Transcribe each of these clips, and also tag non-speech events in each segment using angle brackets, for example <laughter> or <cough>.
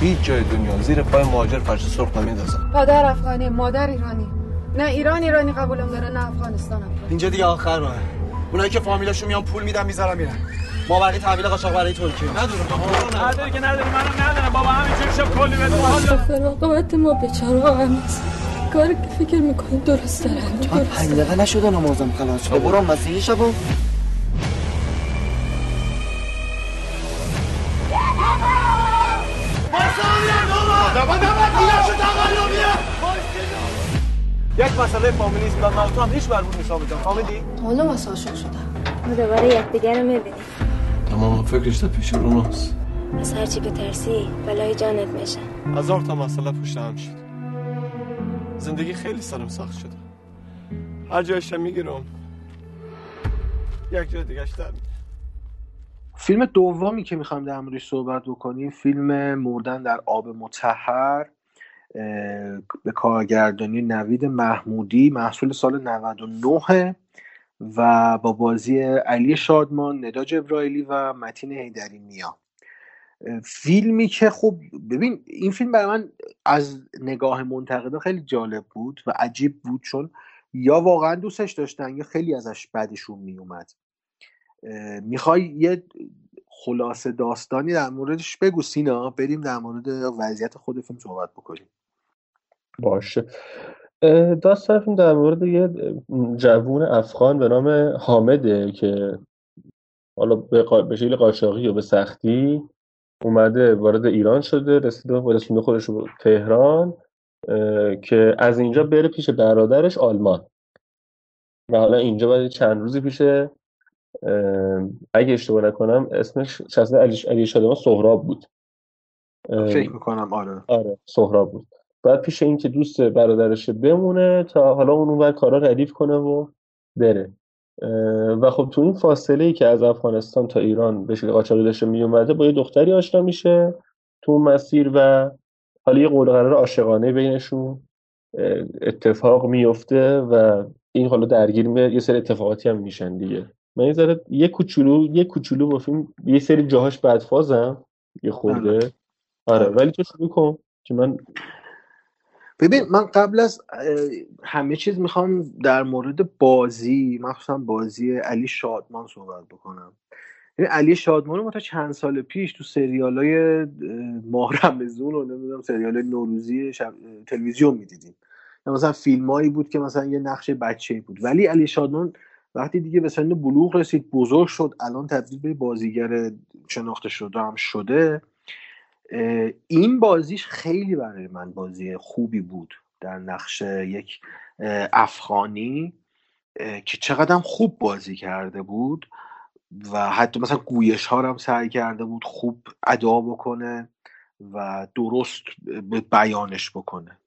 هیچ جای دنیا. زیر پای مهاجر فرش سرخ نمیندازن پدر افغانی مادر ایرانی. نه ایران ایرانی قبولم داره نه افغانستان اینجا دیگه آخر راهه اونایی که فامیلاشو میان پول میدن می‌ذارن میرن. ما برای تحویل قاچاق برای ترکیه ندارم نداری که نداری منم ندارم. بابا همینجوری شب کلی بده فراغبت ما بیچاره هم کاری که فکر می‌کنی درست داره من پنج دقیقه نشده نمازم خلاص شده. برام مسیحی شبو. یک مسئله فامیلی و من تو هم هیچ بربود نیست جان. فهمیدی؟ حالا مسئله شدم ما دوباره یکدیگر رو می‌بینیم. تمام فکرش تا پیش رو ناست از هرچی بترسی بلای جانت میشه. هزار تا مسئله پشت هم شد. زندگی خیلی سرم سخت شده. هر جایش می‌گیرم. یک جای دیگهش در فیلم دومی که می‌خوام در موردش صحبت بکنیم فیلم مردن در آب متحر به کارگردانی نوید محمودی محصول سال 99 و با بازی علی شادمان ندا جبرائیلی و متین هیدری نیا فیلمی که خب ببین این فیلم برای من از نگاه منتقدا خیلی جالب بود و عجیب بود چون یا واقعا دوستش داشتن یا خیلی ازش بدشون میومد. می‌خوای یه خلاصه داستانی در موردش بگو سینا بریم در مورد وضعیت خود فیلم صحبت بکنیم. باشه. داستان فیلم در مورد یه جوون افغان به نام حامده که حالا به شکل قاچاقی و به سختی اومده وارد ایران شده رسیده و رسونده خودش رو تهران که از اینجا بره پیش برادرش آلمان. و حالا اینجا باید چند روزی پیش اگه اشتباه نکنم اسمش شخصیت علی, علی شادمان سهراب بود. فکر می‌کنم آره. آره سهراب بود. بعد پیش این که دوست برادرش بمونه تا حالا اون اون کارا ردیف کنه و بره. و خب تو این فاصله ای که از افغانستان تا ایران به شکل قاچاقی داشته می اومده با یه دختری آشنا میشه تو مسیر و حالا یه قول قرار عاشقانه بینشون اتفاق میفته و این حالا درگیر یه سری اتفاقاتی هم میشن دیگه. من یه ذره یه کوچولو یه کوچولو با فیلم یه سری جاهاش بدفازم یه خورده. آره, آره. ولی تو شروع کن که من ببین من قبل از همه چیز می‌خوام در مورد بازی مخصوصا بازی علی شادمان صحبت بکنم. یعنی علی شادمان ما تا چند سال پیش تو سریال های ماه رمزون و نمی‌دونم سریال نوروزی تلویزیون می‌دیدیم. یا مثلا فیلمایی بود که مثلا یه نقش بچه بود. ولی علی شادمان وقتی دیگه به سن بلوغ رسید بزرگ شد الان تبدیل به بازیگر شناخته شده هم شده. این بازیش خیلی برای من بازی خوبی بود در نقش یک افغانی که چقدر خوب بازی کرده بود و حتی مثلا گویش ها هم سعی کرده بود خوب ادا بکنه و درست بیانش بکنه.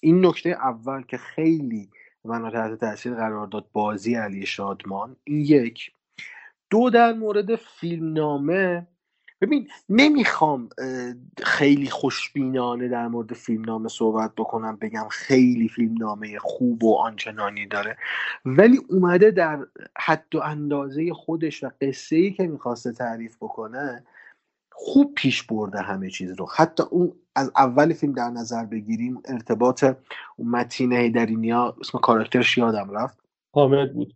این نکته اول که خیلی من تحت تاثیر قرار داد بازی علی شادمان این یک. دو در مورد فیلم نامه ببین نمی‌خوام خیلی خوشبینانه در مورد فیلمنامه صحبت بکنم بگم خیلی فیلمنامه خوب و آنچنانی داره. ولی اومده در حد و اندازه خودش و قصه ای که می‌خواسته تعریف بکنه خوب پیش برده همه چیز رو. حتی اون از اول فیلم در نظر بگیریم ارتباط اون متین هیدرینیا اسم کاراکترش یادم رفت. حامد بود.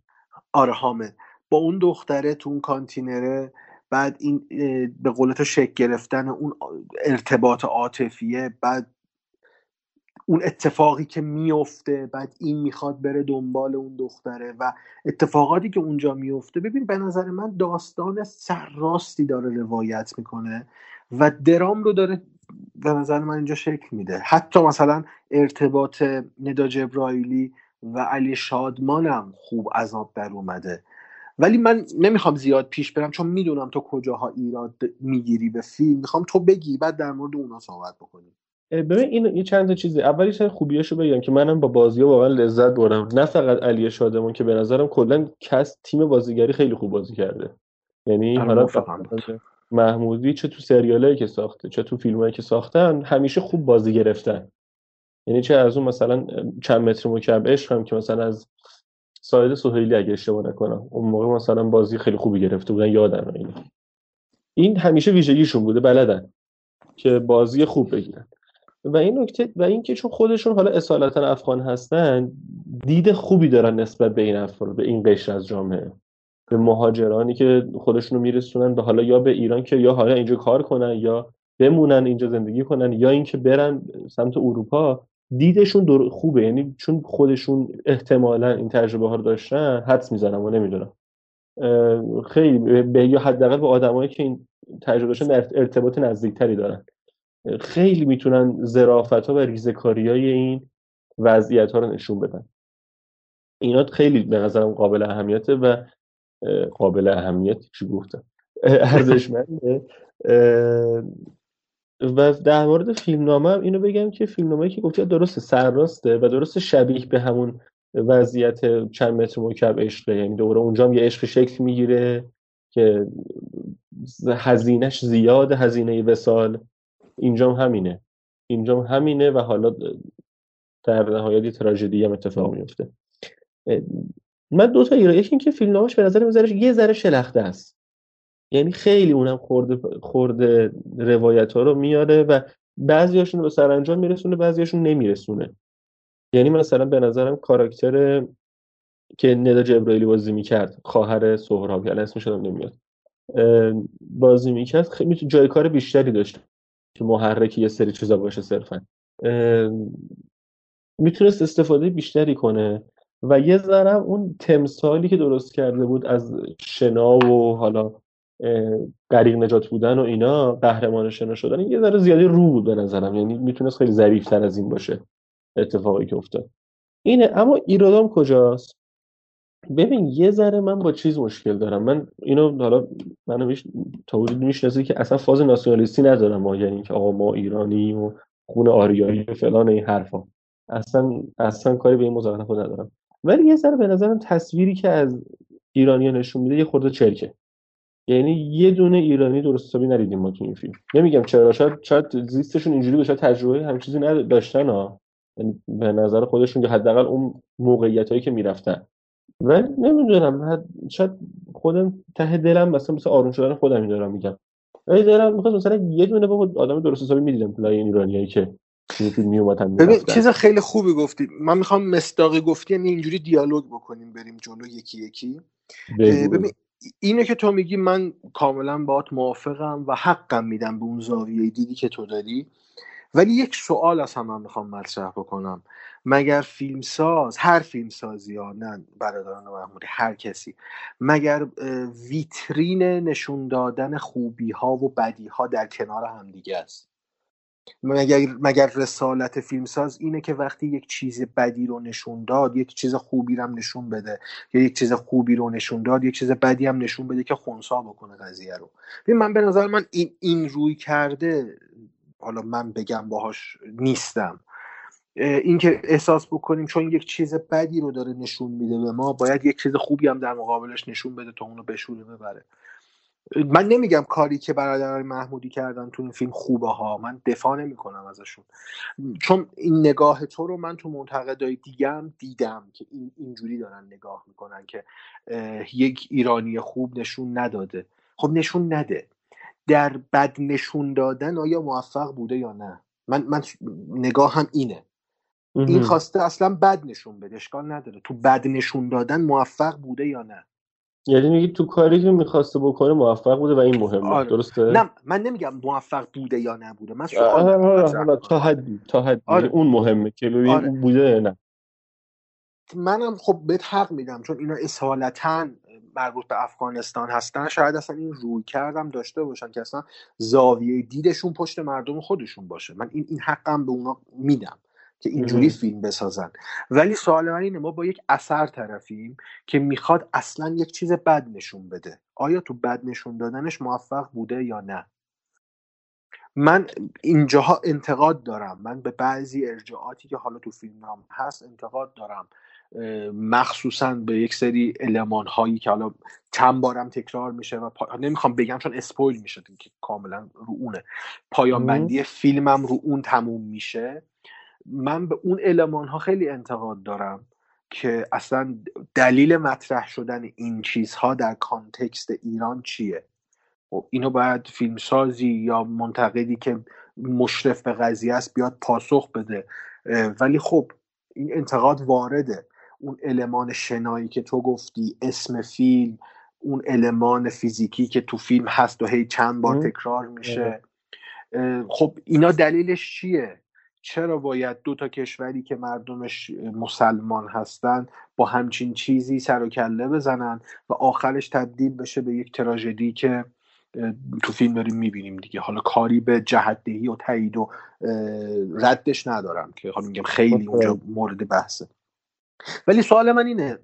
آره حامد. با اون دختره تو اون کانتینره بعد این به قول تو شک گرفتن اون ارتباط عاطفیه بعد اون اتفاقی که میفته بعد این می‌خواد بره دنبال اون دختره و اتفاقاتی که اونجا میفته ببین به نظر من داستان سرراستی داره روایت می‌کنه و درام رو داره به نظر من اینجا شکل میده. حتی مثلا ارتباط ندا جبرائیلی و علی شادمانم خوب از آب در اومده. ولی من نمی‌خوام زیاد پیش برم چون می‌دونم تو کجاها ایراد می‌گیری به فیلم. می‌خوام تو بگی بعد در مورد اونا صحبت بکنیم. ببین این یه چند تا چیزی اولیش خوبیاشو بگم که منم با بازی ها واقعا لذت بردم. نه فقط علی شادمون که به نظرم کلا کس تیم بازیگری خیلی خوب بازی کرده. یعنی آره، حالا محمودی چه تو سریالایی که ساخته چه تو فیلمایی که ساختن همیشه خوب بازی گرفتن. یعنی چه از اون مثلا چند متر مکعب عشق هم که مثلا از ساید سهیلی اگه اشتباه نکنم اون موقع مثلا بازی خیلی خوبی گرفته بودن یادم اینه. این همیشه ویژگیشون بوده بلدن که بازی خوب بگیرن. و این نکته و اینکه چون خودشون حالا اصالتا افغان هستن دید خوبی دارن نسبت به این افراد به این قشر از جامعه. به مهاجرانی که خودشون رو میرسونن به حالا یا به ایران که یا حالا اینجا کار کنن یا بمونن اینجا زندگی کنن یا اینکه برن سمت اروپا دیدشون در خوبه. یعنی چون خودشون احتمالا این تجربه ها رو داشتن حدس می‌زنم و نمی‌دونم. خیلی به یا حداقل به آدمایی که این تجربه داشتن ارتباط نزدیکتری دارن. خیلی می‌تونن ظرافت ها و ریزکاری های این وضعیت ها رو نشون بدن. اینا خیلی به نظرم قابل اهمیته و قابل اهمیت چی گفتم. ارزشمنده. و در مورد فیلمنامه هم اینو بگم که فیلمنامه که گفتی درسته سرراسته و درست شبیه به همون وضعیت چند متر مکعب عشقه. یعنی دوباره اونجا هم یه عشق شکل می‌گیره که هزینهش زیاد هزینه وسال. اینجا هم همینه. اینجا هم همینه و حالا در نهایت تراژدی هم اتفاق میفته من دو تا ایراد یکی اینکه فیلمنامه‌اش به نظر یه ذره شلخته است. یعنی خیلی اونم خورده خورده روایت ها رو میاره و بعضیاشون به سرانجام میرسونه بعضیاشون نمیرسونه. یعنی مثلا به نظرم کاراکتر که ندا جبرائیلی بازی می‌کرد خواهر سهراب یعنی اسمش نمیاد بازی می‌کرد خیلی جای کار بیشتری داشت که محرک یه سری چیزا باشه صرفا. می‌تونست استفاده بیشتری کنه و یه ذرم اون تمثالی که درست کرده بود از شنا و حالا غریق نجات بودن و اینا قهرمان شنا شدن یه ذره زیادی رو بود به نظرم. یعنی می‌تونست خیلی ظریفتر از این باشه اتفاقی که افتاد. اینه اما ایرادام کجاست؟ ببین یه ذره من با چیز مشکل دارم. من اینو حالا منو میش تا حدودی می‌شناسه که اصلا فاز ناسیونالیستی ندارم ما. یعنی که آقا ما ایرانی و خون آریایی و فلان این حرفا. اصلا اصلا کاری به این خود ندارم. ولی یه ذره به نظرم تصویری که از ایرانیا نشون میده یه خورده چرکه. یعنی یه دونه ایرانی درست حسابی ندیدیم ما تو این فیلم. نمیگم چرا شاید شاید زیستشون اینجوری بشه تجربه هم چیزی نداشتن ها. یعنی به نظر خودشون که حداقل اون موقعیت هایی که می‌رفتن. و نمی‌دونم شاید خودم ته دلم مثلا مثل آروم شدن خودم این دارم میگم. ولی دلم می‌خواد مثلا یه دونه با آدم درست حسابی می‌دیدم لای این ایرانیایی که فیلم ببین چیز خیلی خوبی گفتی. من می‌خوام مستاقی گفتی یعنی اینجوری دیالوگ بکنیم بریم جلو یکی یکی. ببین اینه که تو میگی من کاملا باهات موافقم و حقم میدم به اون زاویه دیدی که تو داری ولی یک سوال از هم, می‌خوام مطرح بکنم. مگر فیلمساز هر فیلمسازی ها نه برادران محمودی هر کسی مگر ویترین نشون دادن خوبی ها و بدی ها در کنار همدیگه است؟ مگر, مگر رسالت فیلمساز اینه که وقتی یک چیز بدی رو نشون داد یک چیز خوبی رو نشون بده یا یک چیز خوبی رو نشون داد یک چیز بدی هم نشون بده که خونسا بکنه قضیه رو. من به نظر من این, این روی کرده حالا من بگم باهاش نیستم. اینکه احساس بکنیم چون یک چیز بدی رو داره نشون میده به ما باید یک چیز خوبی هم در مقابلش نشون بده تا اونو بشوره ببره. من نمیگم کاری که برادران محمودی کردن تو این فیلم خوبه ها. من دفاع نمی کنم ازشون. چون این نگاه تو رو من تو منتقدای دیگم دیدم که این اینجوری دارن نگاه می‌کنن که یک ایرانی خوب نشون نداده. خب نشون نده. در بد نشون دادن آیا موفق بوده یا نه؟ من, من نگاه هم اینه. این خواسته اصلا بد نشون بده. اشکال نداره. تو بد نشون دادن موفق بوده یا نه؟ یعنی میگی تو کاری که می‌خواسته بکنه موفق بوده و این مهمه. آره. درسته؟ نه من نمیگم موفق بوده یا نبوده. من سوال تا حدی تا حدی. آره. اون مهمه که ببین آره. بوده یا نه. منم خب بهت حق میدم. چون اینا اصالتا مربوط به افغانستان هستن. شاید اصلا این روی کردم داشته باشن که اصلا زاویه دیدشون پشت مردم خودشون باشه. من این این حقم به اونا میدم. که اینجوری فیلم بسازن. ولی سوال من اینه ما با یک اثر طرفیم که می‌خواد اصلا یک چیز بد نشون بده. آیا تو بد نشون دادنش موفق بوده یا نه؟ من اینجاها انتقاد دارم. من به بعضی ارجاعاتی که حالا تو فیلم هم هست انتقاد دارم. مخصوصا به یک سری علمان هایی که حالا چند بارم تکرار میشه و نمی‌خوام بگم چون اسپویل میشه که کاملا رو اونه. پایان بندی فیلمم رو اون تموم میشه. من به اون علمان ها خیلی انتقاد دارم که اصلا دلیل مطرح شدن این چیزها در کانتکست ایران چیه؟ خب اینو باید فیلمسازی یا منتقدی که مشرف به قضیه است بیاد پاسخ بده. ولی خب این انتقاد وارده. اون المان شنایی که تو گفتی اسم فیلم اون المان فیزیکی که تو فیلم هست و هی چند بار تکرار میشه. خب اینا دلیلش چیه؟ چرا باید دو تا کشوری که مردمش مسلمان هستن با همچین چیزی سر و کله بزنن و آخرش تبدیل بشه به یک تراژدی که تو فیلم داریم می‌بینیم دیگه. حالا کاری به جهتدهی و تایید و ردش ندارم که حالا میگم خیلی اونجا مورد بحثه. ولی سوال من اینه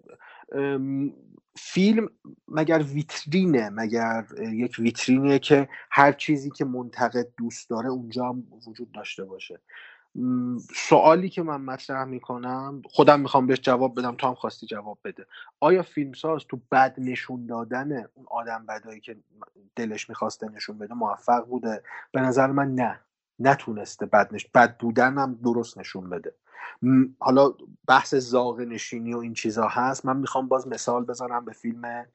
فیلم مگر ویترینه؟ مگر یک ویترینه که هر چیزی که منتقد دوست داره اونجا هم وجود داشته باشه. سوالی که من مطرح می‌کنم خودم می‌خوام بهش جواب بدم تو هم خواستی جواب بده. آیا فیلمساز تو بد نشون دادن اون آدم بدایی که دلش می‌خواسته نشون بده موفق بوده؟ به نظر من نه. نتونسته بد, نش... بد بودن هم درست نشون بده. حالا بحث زاغ نشینی و این چیزا هست. من می‌خوام باز مثال بزنم به فیلم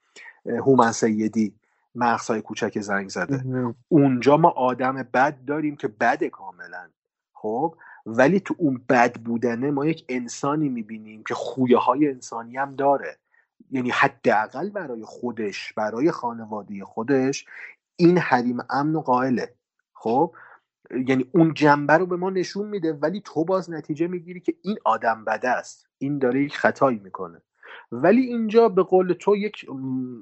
هومن سیدی مغزهای کوچک زنگ زده. اونجا ما آدم بد داریم که بد کاملا. خب ولی تو اون بد بودنه ما یک انسانی می‌بینیم که خویه های انسانی هم داره. یعنی حداقل برای خودش برای خانواده خودش این حریم امن و قائله. خب یعنی اون جنبه رو به ما نشون میده ولی تو باز نتیجه می‌گیری که این آدم بده است. این داره یک خطایی می‌کنه. ولی اینجا به قول تو یک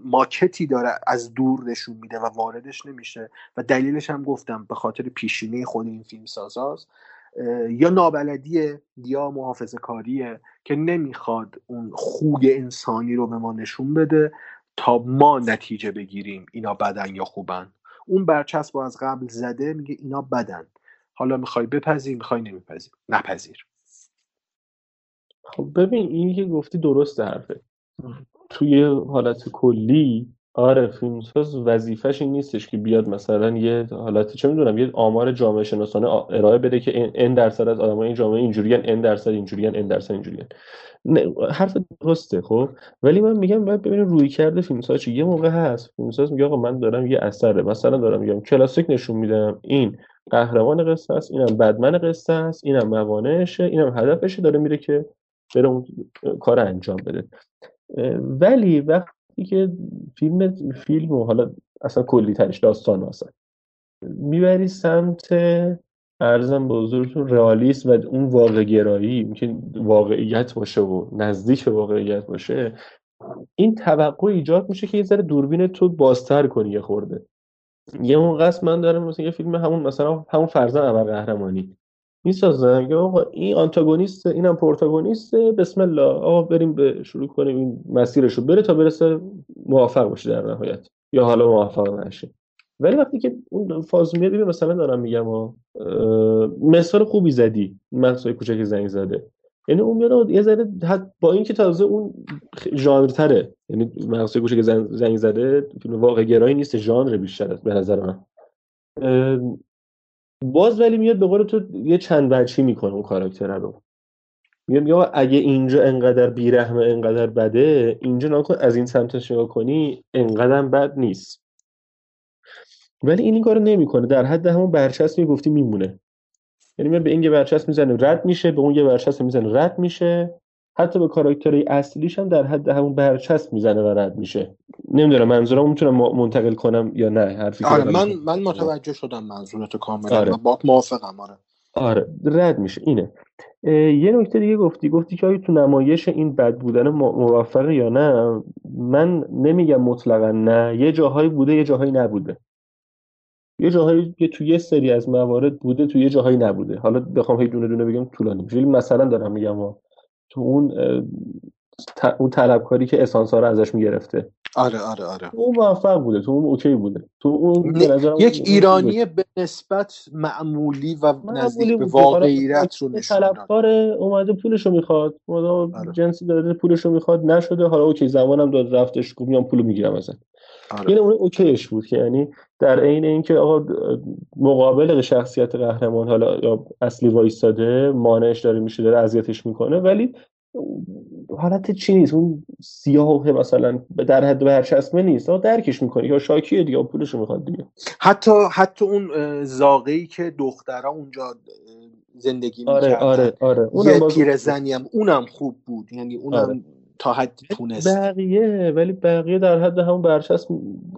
ماکتی داره از دور نشون میده و واردش نمیشه. و دلیلش هم گفتم به خاطر پیشینه خود این فیلم سازاست. یا نابلدیه یا محافظه کاریه که نمی‌خواد اون خوی انسانی رو به ما نشون بده تا ما نتیجه بگیریم اینا بدن یا خوبن. اون برچسب از قبل زده میگه اینا بدن. حالا می‌خوای بپذیر می‌خوای نمیپذیر نپذیر. خب ببین این که گفتی درست حرفه. توی حالت کلی آره فیلمساز وظیفش این نیستش که بیاد مثلا یه حالتی چه می‌دونم یه آمار جامعه شناسانه ارائه بده که این درصد از آدمای این جامعه اینجوریان این درصد اینجوریان این درصد اینجوریان نه حرف درسته خب؟ ولی من میگم باید ببینیم روی کرده فیلمساز چی. یه موقع هست فیلمساز میگه آقا من دارم یه اثره. مثلا دارم میگم کلاسیک نشون میدم این قهرمان قصه است اینم بدمن قصه است اینم موانعشه اینم هدفشه. داره میره که بره اون کار انجام بده. ولی وقتی که فیلم فیلم و حالا اصلا کلی ترش داستان اصلا می‌بری سمت ارزم به حضورتون رئالیسم و اون واقع گرایی واقعیت باشه و نزدیک واقعیت باشه این توقع ایجاد میشه که یه ذره دوربین تو بازتر کنی یه خورده. یه موقع من دارم مثلا یه فیلم همون مثلا همون فرزن اول قهرمانی. می‌سازن که آقا این آنتاگونیست اینم پروتاگونیست بسم الله. آقا بریم به شروع کنیم این مسیرش رو بره تا برسه موفق باشه در نهایت. یا حالا موفق نشه. ولی وقتی که اون فاز میاد مثلا دارم میگم مثال خوبی زدی. مثلا کوچک زنگ زده. یعنی اون میاد یه ذره با اینکه تازه اون ژانر تره یعنی مغزای کوچک زنگ زده فیلم واقع گرایی نیست ژانر بیشتر به نظر من. باز ولی میاد به قول تو یه چند وجهی می‌کنه اون کاراکتر رو. میاد میگه اگه اینجا انقدر بیرحمه انقدر بده اینجا نکن از این سمتش نگاه کنی انقدر بد نیست. ولی این این کارو نمی‌کنه. در حد همون برچسب می‌گفتی میمونه. یعنی میاد به این یه برچسب می‌زنه رد میشه به اون یه برچسب می‌زنه رد میشه. حتی به کاراکترهای اصلیش هم در حد همون برچسب می‌زنه و رد میشه. نمی‌دونم منظورم می‌تونم منتقل کنم یا نه حرفی آره من من متوجه شدم منظورت کاملا. آره. با موافقم آره. آره رد میشه. اینه. یه نکته دیگه گفتی. گفتی که آیا تو نمایش این بد بودن موفق یا نه؟ من نمیگم مطلقا نه. یه جاهایی بوده یه جاهایی نبوده. یه جاهایی که تو یه سری از موارد بوده تو یه جاهایی نبوده. حالا بخوام هی دونه دونه بگم طولانی فیلم مثلا دارم میگم تو اون اون طلبکاری که اسانسا رو ازش می‌گرفته. آره آره آره. اون موفق بوده تو اون OK بوده. تو اون یک ایرانی به نسبت معمولی و نزدیک به واقعیت رو نشون طلبکار اومده پولشو می‌خواد اومده آره. جنسی داده پولشو می‌خواد نشده حالا OK زمانم داد رفتش گفت میام پولو می‌گیرم ازت. آره. یعنی اون OK یش بود که یعنی در عین اینکه آقا مقابل شخصیت قهرمان حالا یا اصلی وایستاده مانعش داره میشه داره اذیتش می‌کنه ولی حالت چی نیست؟ اون سیاه مثلا در حد برچسبه نیست. آه درکش می‌کنی. یا شاکیه دیگه پولشو می‌خواد دیگه. حتی حتی اون زاغه ای که دخترها اونجا زندگی آره می‌کردن. آره آره. یه اونم باز پیرزنی هم اونم خوب بود. یعنی آره. اونم تا حدی تونست. بقیه ولی بقیه در حد همون برچسب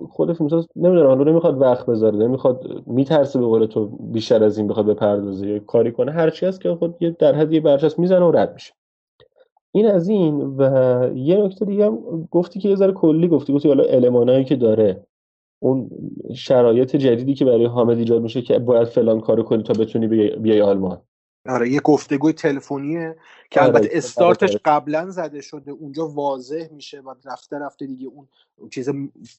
خود فیلمساز نمی‌دونم حالا نمی‌خواد وقت بذاره نمی‌خواد میترسه به قول تو بیشتر از این بخواد بپردازه یا کاری کنه. هرچی هست که خود یه در حد یه برچسب می‌زنه و رد میشه. این از این و یه نکته دیگه هم گفتی که یه ذره کلی گفتی گفتی حالا المانایی که داره اون شرایط جدیدی که برای حامد ایجاد میشه که باید فلان کارو کنی تا بتونی بیای, بیای آلمان. آره یه گفتگوی تلفنیه که آره البته استارتش برای قبلا زده شده اونجا واضح میشه و رفته رفته دیگه اون چیز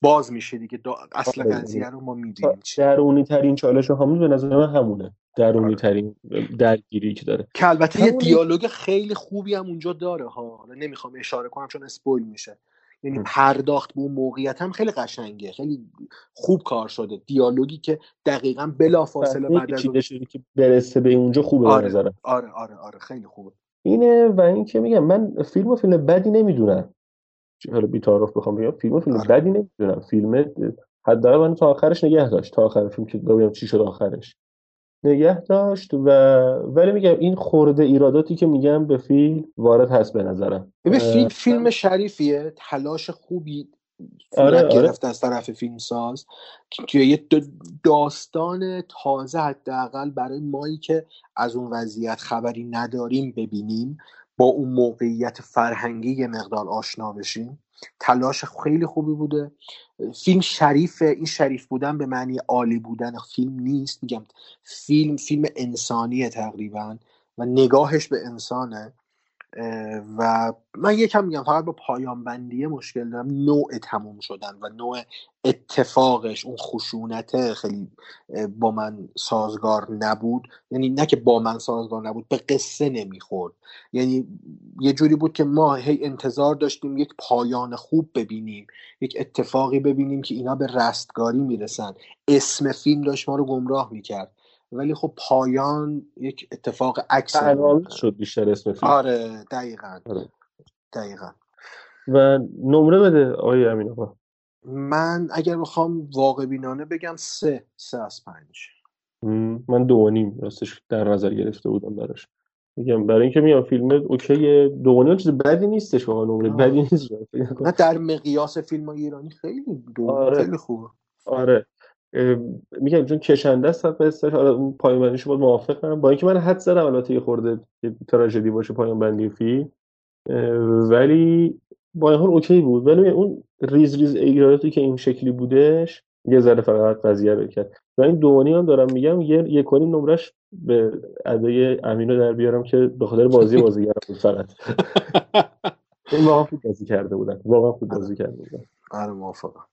باز میشه دیگه. دا- اصل آره قضیه رو ما چی. درونی ترین چالش حامد به نظر من همونه. درونی آره. ترین درگیری که داره. که البته یه همون دیالوگ خیلی خوبی هم اونجا داره ها. نمی‌خوام اشاره کنم چون اسپویل میشه. یعنی پرداخت به اون موقعیت هم خیلی قشنگه. خیلی خوب کار شده. دیالوگی که دقیقا بلافاصله صحنه بعد از اون که برسه به اونجا خوبه به آره. نظرم. آره آره آره. خیلی خوبه. اینه و این که میگم من فیلم و فیلم بدی نمی‌دونم. حالا بی‌تعارف بخوام بگم. فیلم و فیلم آره. بدی نمی‌دونم. فیلم حداقل من تا آخرش نگه داشت. تا آخر فیلم که ببینم چی شد آخرش. نگه داشت و ولی میگم این خورده ایراداتی که میگم به فیلم وارد هست به نظرم. ببین اه، فیلم فیلم شریفیه تلاش خوبی آره صورت آره. گرفته از طرف فیلمساز که که یه داستان تازه حداقل برای مایی که از اون وضعیت خبری نداریم ببینیم با اون موقعیت فرهنگی یه مقدار آشنا بشیم. تلاش خیلی خوبی بوده. فیلم شریفه این شریف بودن به معنی عالی بودن فیلم نیست. میگم فیلم فیلم انسانیه تقریبا و نگاهش به انسانه. و من یکم میگم فقط با پایان بندی مشکل دارم نوع تموم شدن و نوع اتفاقش اون خشونته خیلی با من سازگار نبود. یعنی نه که با من سازگار نبود به قصه نمی‌خورد. یعنی یه جوری بود که ما هی انتظار داشتیم یک پایان خوب ببینیم یک اتفاقی ببینیم که اینا به رستگاری می‌رسن. اسم فیلم داشت ما رو گمراه می‌کرد. ولی خب پایان یک اتفاق عکس شد بیشتر اسم فیلم. آره دقیقا. آره. دقیقا. و نمره بده آقای امین آقا. من اگر بخوام واقع بینانه بگم سه سه از پنج. من دو و نیم. راستش در نظر گرفته بودم براش. میگم برای اینکه میگم فیلم اوکی دو چیز بدی نیستش واقعا نمره بدی. نیست. نه در مقیاس فیلم ایرانی خیلی دو آره. خیلی خوبه. آره. میگم چون کشنده است قصهش حالا اون پایان باید موافقم با اینکه من حدس زدم البته یه خورده تراژدی باشه پایان بندی اه، ولی با این حال OK بود. ولی اون ریز ریز ایراداتی که این شکلی بودش یه ذره فقط قضیه رو کرد. و این دوانی هم دارم میگم یه یک و نیم نمرش به ادای امینو در بیارم که به خاطر بازی بازیگرم بود فقط. <laughs> این واقعا خوب بازی کرده بودن. واقعا خوب بازی کرده بودن. آره موافقم.